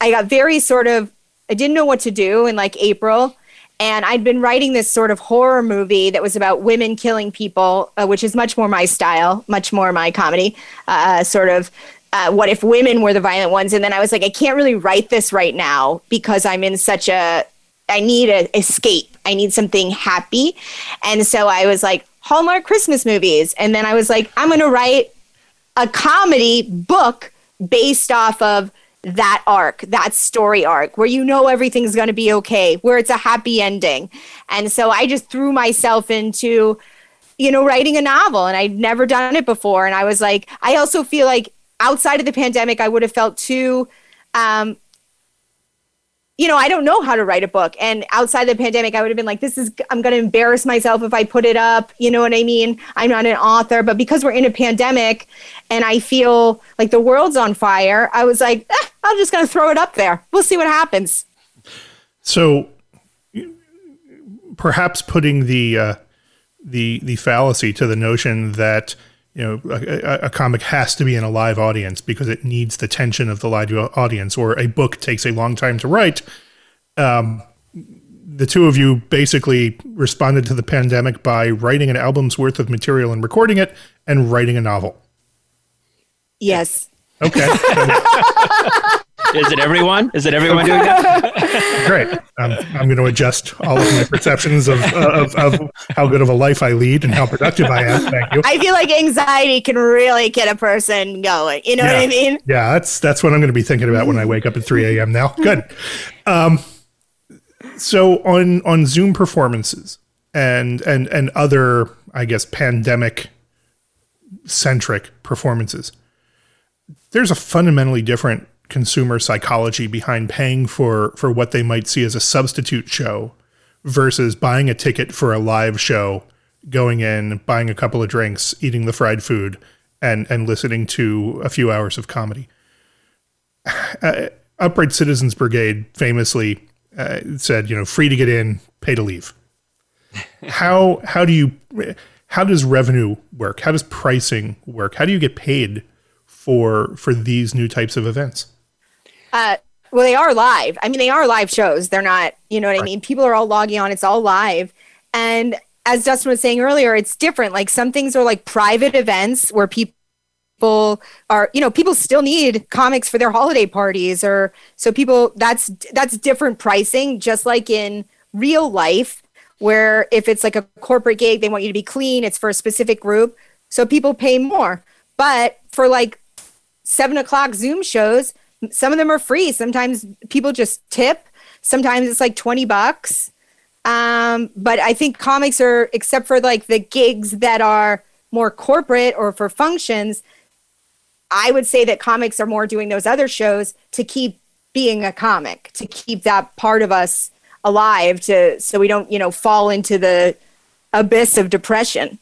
I got very sort of, I didn't know what to do in like April. And I'd been writing this sort of horror movie that was about women killing people, uh, which is much more my style, much more my comedy, uh, sort of. Uh, what if women were the violent ones? And then I was like, I can't really write this right now because I'm in such a, I need an escape. I need something happy. And so I was like, Hallmark Christmas movies. And then I was like, I'm going to write a comedy book based off of that arc, that story arc, where you know everything's going to be okay, where it's a happy ending. And so I just threw myself into, you know, writing a novel, and I'd never done it before. And I was like, I also feel like outside of the pandemic, I would have felt too um, you know, I don't know how to write a book. And outside the pandemic, I would have been like, this is, I'm going to embarrass myself if I put it up. You know what I mean? I'm not an author. But because we're in a pandemic and I feel like the world's on fire, I was like, eh, I'm just going to throw it up there. We'll see what happens. So perhaps putting the, uh, the, the fallacy to the notion that, you know, a, a, comic has to be in a live audience because it needs the tension of the live audience, or a book takes a long time to write. Um, the two of you basically responded to the pandemic by writing an album's worth of material and recording it, and writing a novel. Yes. Okay. [laughs] Is it everyone? Is it everyone doing that? [laughs] Great. Um, I'm going to adjust all of my perceptions of, of, of, how good of a life I lead and how productive I am. Thank you. I feel like anxiety can really get a person going. You know yeah. what I mean? Yeah, that's that's what I'm going to be thinking about when I wake up at 3 a.m. now. Good. Um, so on on Zoom performances and and and other, I guess, pandemic centric performances, there's a fundamentally different consumer psychology behind paying for for what they might see as a substitute show versus buying a ticket for a live show, going in, buying a couple of drinks, eating the fried food, and and listening to a few hours of comedy. [sighs] Uh, Upright Citizens Brigade famously uh, said, you know, free to get in, pay to leave. [laughs] how how do you how does revenue work? How does pricing work? How do you get paid for for these new types of events? Uh, well, they are live. I mean, they are live shows. They're not, you know what I mean? People are all logging on. It's all live. And as Dustin was saying earlier, it's different. Like some things are like private events where people are, you know, people still need comics for their holiday parties or so people that's that's different pricing, just like in real life, where if it's like a corporate gig, they want you to be clean, it's for a specific group. So people pay more. But for like seven o'clock Zoom shows, some of them are free. Sometimes people just tip. Sometimes it's like 20 bucks. Um, but I think comics are, except for like the gigs that are more corporate or for functions, I would say that comics are more doing those other shows to keep being a comic, to keep that part of us alive, to so we don't, you know, fall into the abyss of depression.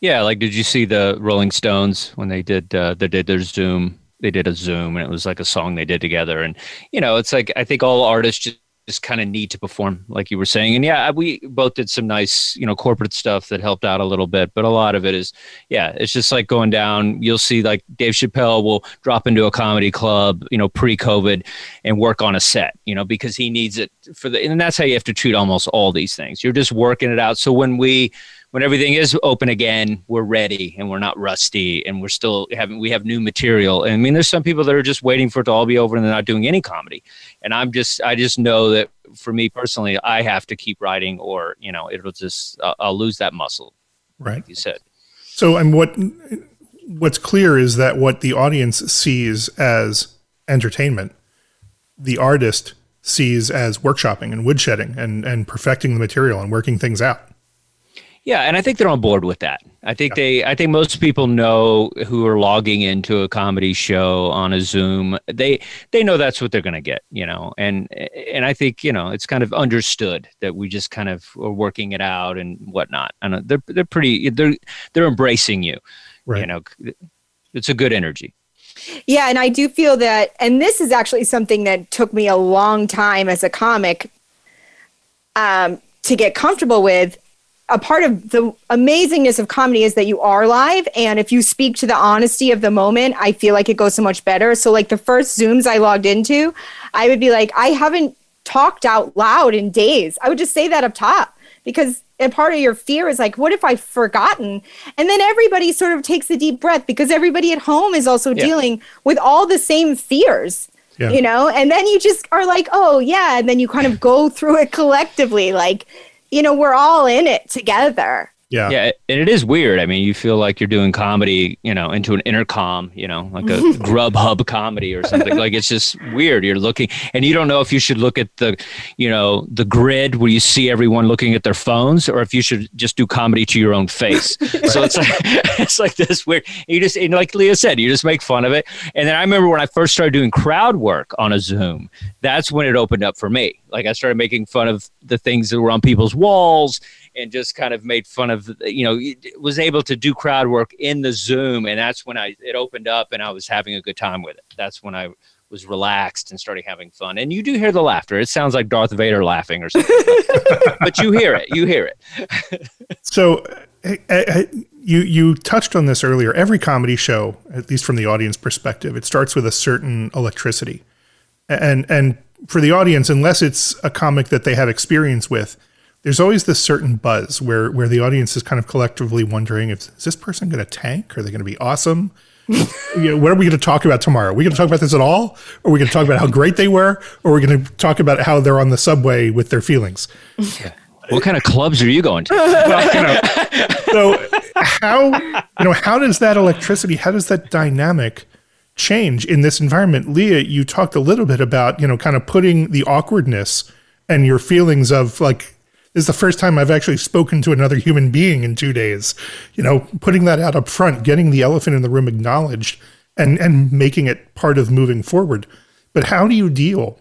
Yeah, like did you see the Rolling Stones when they did uh, they did their Zoom? They did a Zoom, and it was like a song they did together. And you know, it's like I think all artists just just kind of need to perform like you were saying. And yeah we both did some nice you know corporate stuff that helped out a little bit but a lot of it is yeah it's just like going down. You'll see like dave chappelle will drop into a comedy club you know pre-covid and work on a set you know because he needs it for the and that's how you have to treat almost all these things. You're just working it out. So when we when everything is open again, we're ready and we're not rusty and we're still having we have new material. And I mean, there's some people that are just waiting for it to all be over and they're not doing any comedy. And I'm just I just know that for me personally, I have to keep writing or you know it'll just uh, I'll lose that muscle. Right. Like you said. So, and what what's clear is that what the audience sees as entertainment, the artist sees as workshopping and woodshedding and and perfecting the material and working things out. Yeah, and I think they're on board with that. I think yeah. they I think most people know who are logging into a comedy show on a Zoom. They they know that's what they're going to get, you know. And and I think, you know, it's kind of understood that we just kind of are working it out and whatnot. And they're they're pretty they're they're embracing you. Right. You know, it's a good energy. Yeah, and I do feel that and this is actually something that took me a long time as a comic um to get comfortable with a part of the amazingness of comedy is that you are live and if you speak to the honesty of the moment i feel like it goes so much better. So like the first zooms i logged into i would be like i haven't talked out loud in days. I would just say that up top because a part of your fear is like what if i've forgotten? And then everybody sort of takes a deep breath because everybody at home is also yeah. dealing with all the same fears yeah. you know? And then you just are like oh yeah. And then you kind of go through it collectively like you know, we're all in it together. Yeah. Yeah. And it is weird. I mean, you feel like you're doing comedy, you know, into an intercom, you know, like a [laughs] Grubhub comedy or something. like it's just weird. You're looking and you don't know if you should look at the, you know, the grid where you see everyone looking at their phones or if you should just do comedy to your own face. [laughs] so it's like, [laughs] it's like this weird, you just, like Leah said, you just make fun of it. And then I remember when I first started doing crowd work on a Zoom, that's when it opened up for me. Like I started making fun of the things that were on people's walls and just kind of made fun of you know was able to do crowd work in the zoom and that's when i it opened up and i was having a good time with it. That's when i was relaxed and started having fun. And you do hear the laughter. It sounds like darth vader laughing or something. But, [laughs] but you hear it. You hear it. [laughs] So you you touched on this earlier. Every comedy show at least from the audience perspective it starts with a certain electricity. And and for the audience unless it's a comic that they have experience with there's always this certain buzz where where the audience is kind of collectively wondering if is this person going to tank? Are they going to be awesome? [laughs] you know, what are we going to talk about tomorrow? Are we going to talk about this at all? Or are we going to talk about how great they were? Or are we going to talk about how they're on the subway with their feelings? Yeah. What kind of clubs are you going to? [laughs] well, you know, so how you know how does that electricity, how does that dynamic change in this environment? Leah, you talked a little bit about you know kind of putting the awkwardness and your feelings of like this is the first time I've actually spoken to another human being in two days. You know, putting that out up front, getting the elephant in the room acknowledged, and and making it part of moving forward. But how do you deal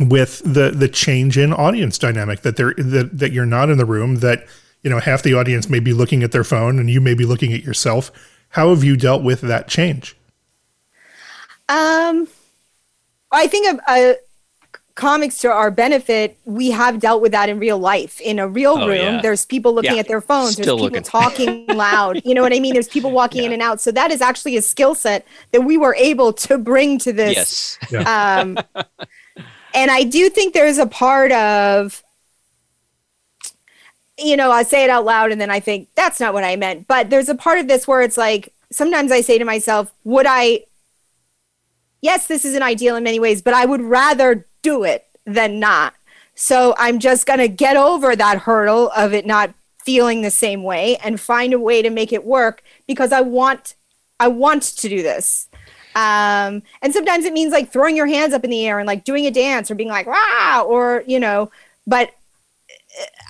with the the change in audience dynamic that they're that, that you're not in the room that you know half the audience may be looking at their phone and you may be looking at yourself how have you dealt with that change um i think a, a, comics to our benefit, we have dealt with that in real life. In a real oh, room, yeah. there's people looking yeah. at their phones, Still there's people looking. talking [laughs] loud. You know what I mean? There's people walking yeah. in and out. So that is actually a skill set that we were able to bring to this. Yes. Um, and I do think there's a part of you know, I say it out loud and then I think that's not what I meant. But there's a part of this where it's like sometimes I say to myself, would I yes, this is an ideal in many ways, but I would rather do it than not. So I'm just going to get over that hurdle of it not feeling the same way and find a way to make it work because I want I want to do this. Um, and sometimes it means like throwing your hands up in the air and like doing a dance or being like "Wow!" or you know, but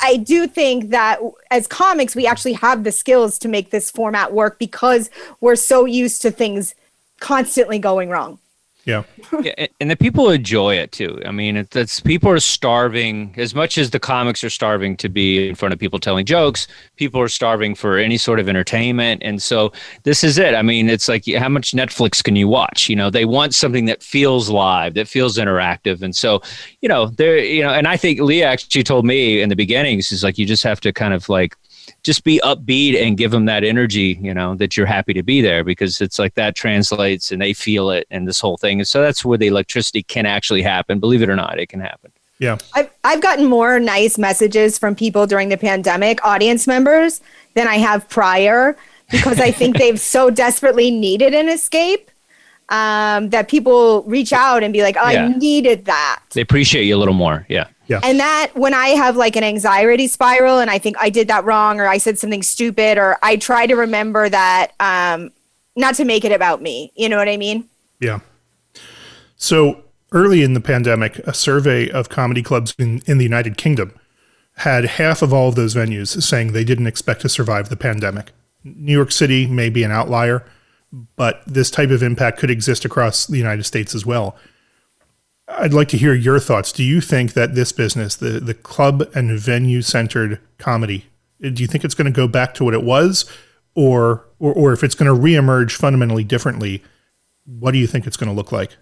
I do think that as comics, we actually have the skills to make this format work because we're so used to things constantly going wrong. Yeah. yeah, and the people enjoy it too. I mean, it's, it's people are starving as much as the comics are starving to be in front of people telling jokes. People are starving for any sort of entertainment, and so this is it. I mean, it's like how much Netflix can you watch? You know, they want something that feels live, that feels interactive, and so you know, there, you know, and I think Leah actually told me in the beginnings is like you just have to kind of like just be upbeat and give them that energy, you know, that you're happy to be there because it's like that translates and they feel it and this whole thing. And so that's where the electricity can actually happen. Believe it or not, it can happen. Yeah. I've, I've gotten more nice messages from people during the pandemic, audience members, than I have prior because I think [laughs] they've so desperately needed an escape um, that people reach out and be like, oh, Yeah. I needed that. They appreciate you a little more. Yeah. Yeah. And that when I have like an anxiety spiral and I think I did that wrong or I said something stupid or I try to remember that um, not to make it about me. You know what I mean? Yeah. So early in the pandemic, a survey of comedy clubs in, in the United Kingdom had half of all of those venues saying they didn't expect to survive the pandemic. New York City may be an outlier, but this type of impact could exist across the United States as well. I'd like to hear your thoughts. Do you think that this business, the, the club and venue centered comedy, do you think it's going to go back to what it was? Or, or, or if it's going to reemerge fundamentally differently, what do you think it's going to look like?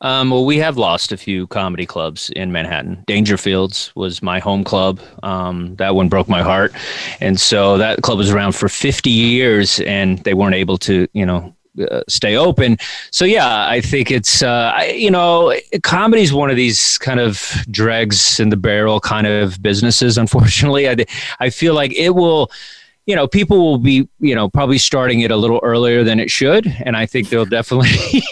Um, well, we have lost a few comedy clubs in Manhattan. Dangerfields was my home club. Um, that one broke my heart, and so that club was around for 50 years, and they weren't able to, you know, uh, stay open. So yeah, I think it's uh, I, you know, comedy is one of these kind of dregs in the barrel kind of businesses. Unfortunately, I I feel like it will you know, people will be, you know, probably starting it a little earlier than it should, and I think there'll [laughs] definitely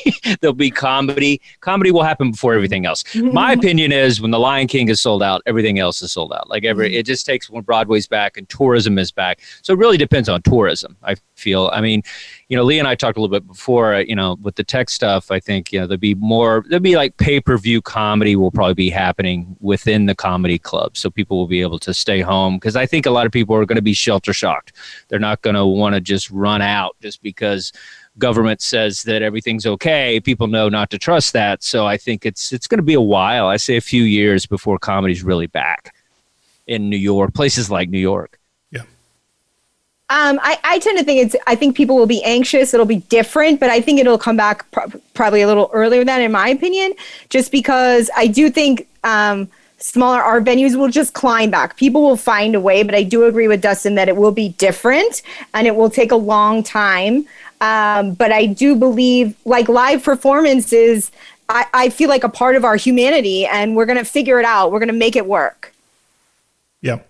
there'll be comedy. Comedy will happen before everything else. My [laughs] opinion is when the Lion King is sold out, everything else is sold out. Like every, mm-hmm. it just takes when Broadway's back and tourism is back. So it really depends on tourism. I feel. I mean, you know, Lee and I talked a little bit before. uh, You know, with the tech stuff, I think you know there'll be more. There'll be like pay per view comedy will probably be happening within the comedy club, so people will be able to stay home because I think a lot of people are going to be shelter shocked. They're not going to want to just run out just because government says that everything's okay. People know not to trust that. So I think it's it's going to be a while. I say a few years before comedy's really back in New York, places like New York. Um, I, I tend to think it's. I think people will be anxious. It'll be different, but I think it'll come back pro- probably a little earlier than, in my opinion, just because I do think um, smaller art venues will just climb back. People will find a way, but I do agree with Dustin that it will be different and it will take a long time. Um, but I do believe, like live performances, I, I feel like a part of our humanity, and we're gonna figure it out. We're gonna make it work. Yeah.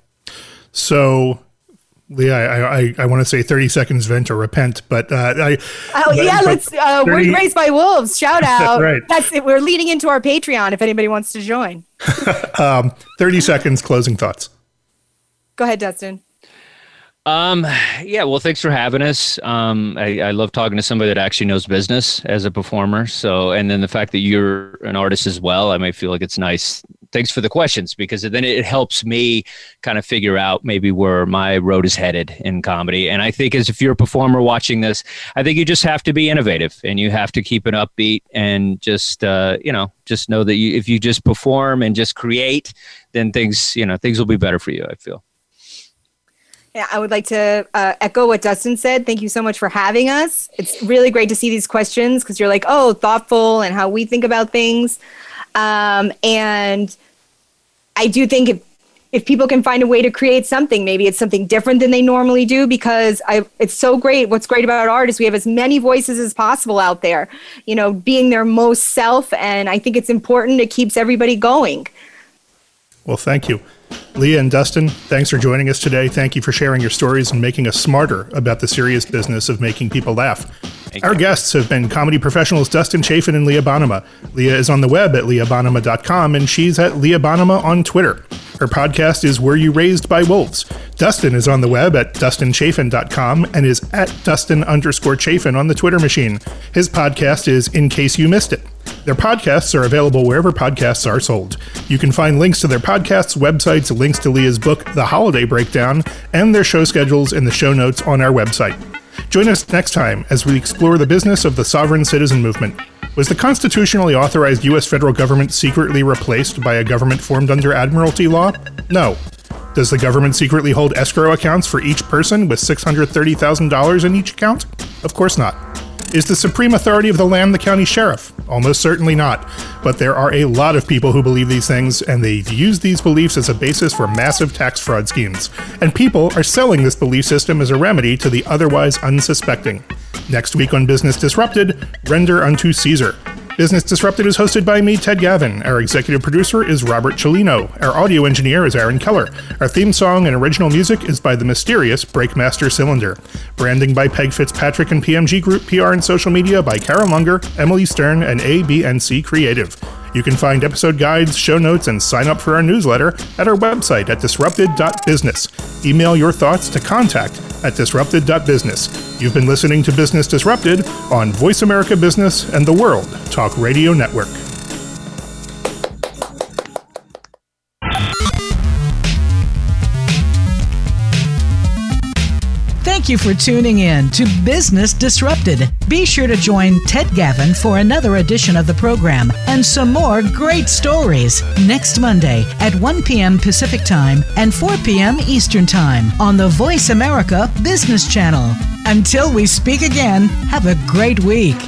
So, Leah, I, I, I want to say 30 seconds vent or repent, but uh, I. Oh yeah, let's. Uh, 30 we're raised by wolves. Shout [laughs] out. Right. That's it. We're leading into our Patreon. If anybody wants to join, [laughs] um, 30 seconds closing thoughts. go ahead, Dustin. Um, yeah, well, thanks for having us. Um, I, I love talking to somebody that actually knows business as a performer. So, and then the fact that you're an artist as well, I may feel like it's nice. Thanks for the questions because then it helps me kind of figure out maybe where my road is headed in comedy. And I think as if you're a performer watching this, I think you just have to be innovative and you have to keep an upbeat and just, uh, you know, just know that you, if you just perform and just create, then things, you know, things will be better for you. I feel. Yeah, I would like to uh, echo what Dustin said. Thank you so much for having us. It's really great to see these questions because you're like, oh, thoughtful and how we think about things. Um, and I do think if if people can find a way to create something, maybe it's something different than they normally do because I it's so great. What's great about art is we have as many voices as possible out there, you know, being their most self. And I think it's important. It keeps everybody going. Well, thank you. Leah and Dustin, thanks for joining us today. Thank you for sharing your stories and making us smarter about the serious business of making people laugh. Our guests have been comedy professionals Dustin Chafin and Leah Bonnema. Leah is on the web at leahbonnema.com and she's at Leah Bonnema on Twitter. Her podcast is Were You Raised by Wolves? Dustin is on the web at dustinchafin.com and is at Dustin underscore Chafin on the Twitter machine. His podcast is In Case You Missed It. Their podcasts are available wherever podcasts are sold. You can find links to their podcasts, websites, links to Leah's book, The Holiday Breakdown, and their show schedules in the show notes on our website. Join us next time as we explore the business of the sovereign citizen movement. Was the constitutionally authorized U.S. federal government secretly replaced by a government formed under Admiralty law? No. Does the government secretly hold escrow accounts for each person with $630,000 in each account? Of course not. Is the supreme authority of the land the county sheriff? Almost certainly not. But there are a lot of people who believe these things, and they use these beliefs as a basis for massive tax fraud schemes. And people are selling this belief system as a remedy to the otherwise unsuspecting. Next week on Business Disrupted, Render Unto Caesar. Business Disrupted is hosted by me, Ted Gavin. Our executive producer is Robert Cellino. Our audio engineer is Aaron Keller. Our theme song and original music is by the mysterious Breakmaster Cylinder. Branding by Peg Fitzpatrick and PMG Group, PR and social media by Karen Lunger, Emily Stern, and ABNC Creative. You can find episode guides, show notes, and sign up for our newsletter at our website at disrupted.business. Email your thoughts to contact at disrupted.business. You've been listening to Business Disrupted on Voice America Business and the World Talk Radio Network. Thank you for tuning in to Business Disrupted. Be sure to join Ted Gavin for another edition of the program and some more great stories next Monday at 1 p.m. Pacific Time and 4 p.m. Eastern Time on the Voice America Business Channel. Until we speak again, have a great week.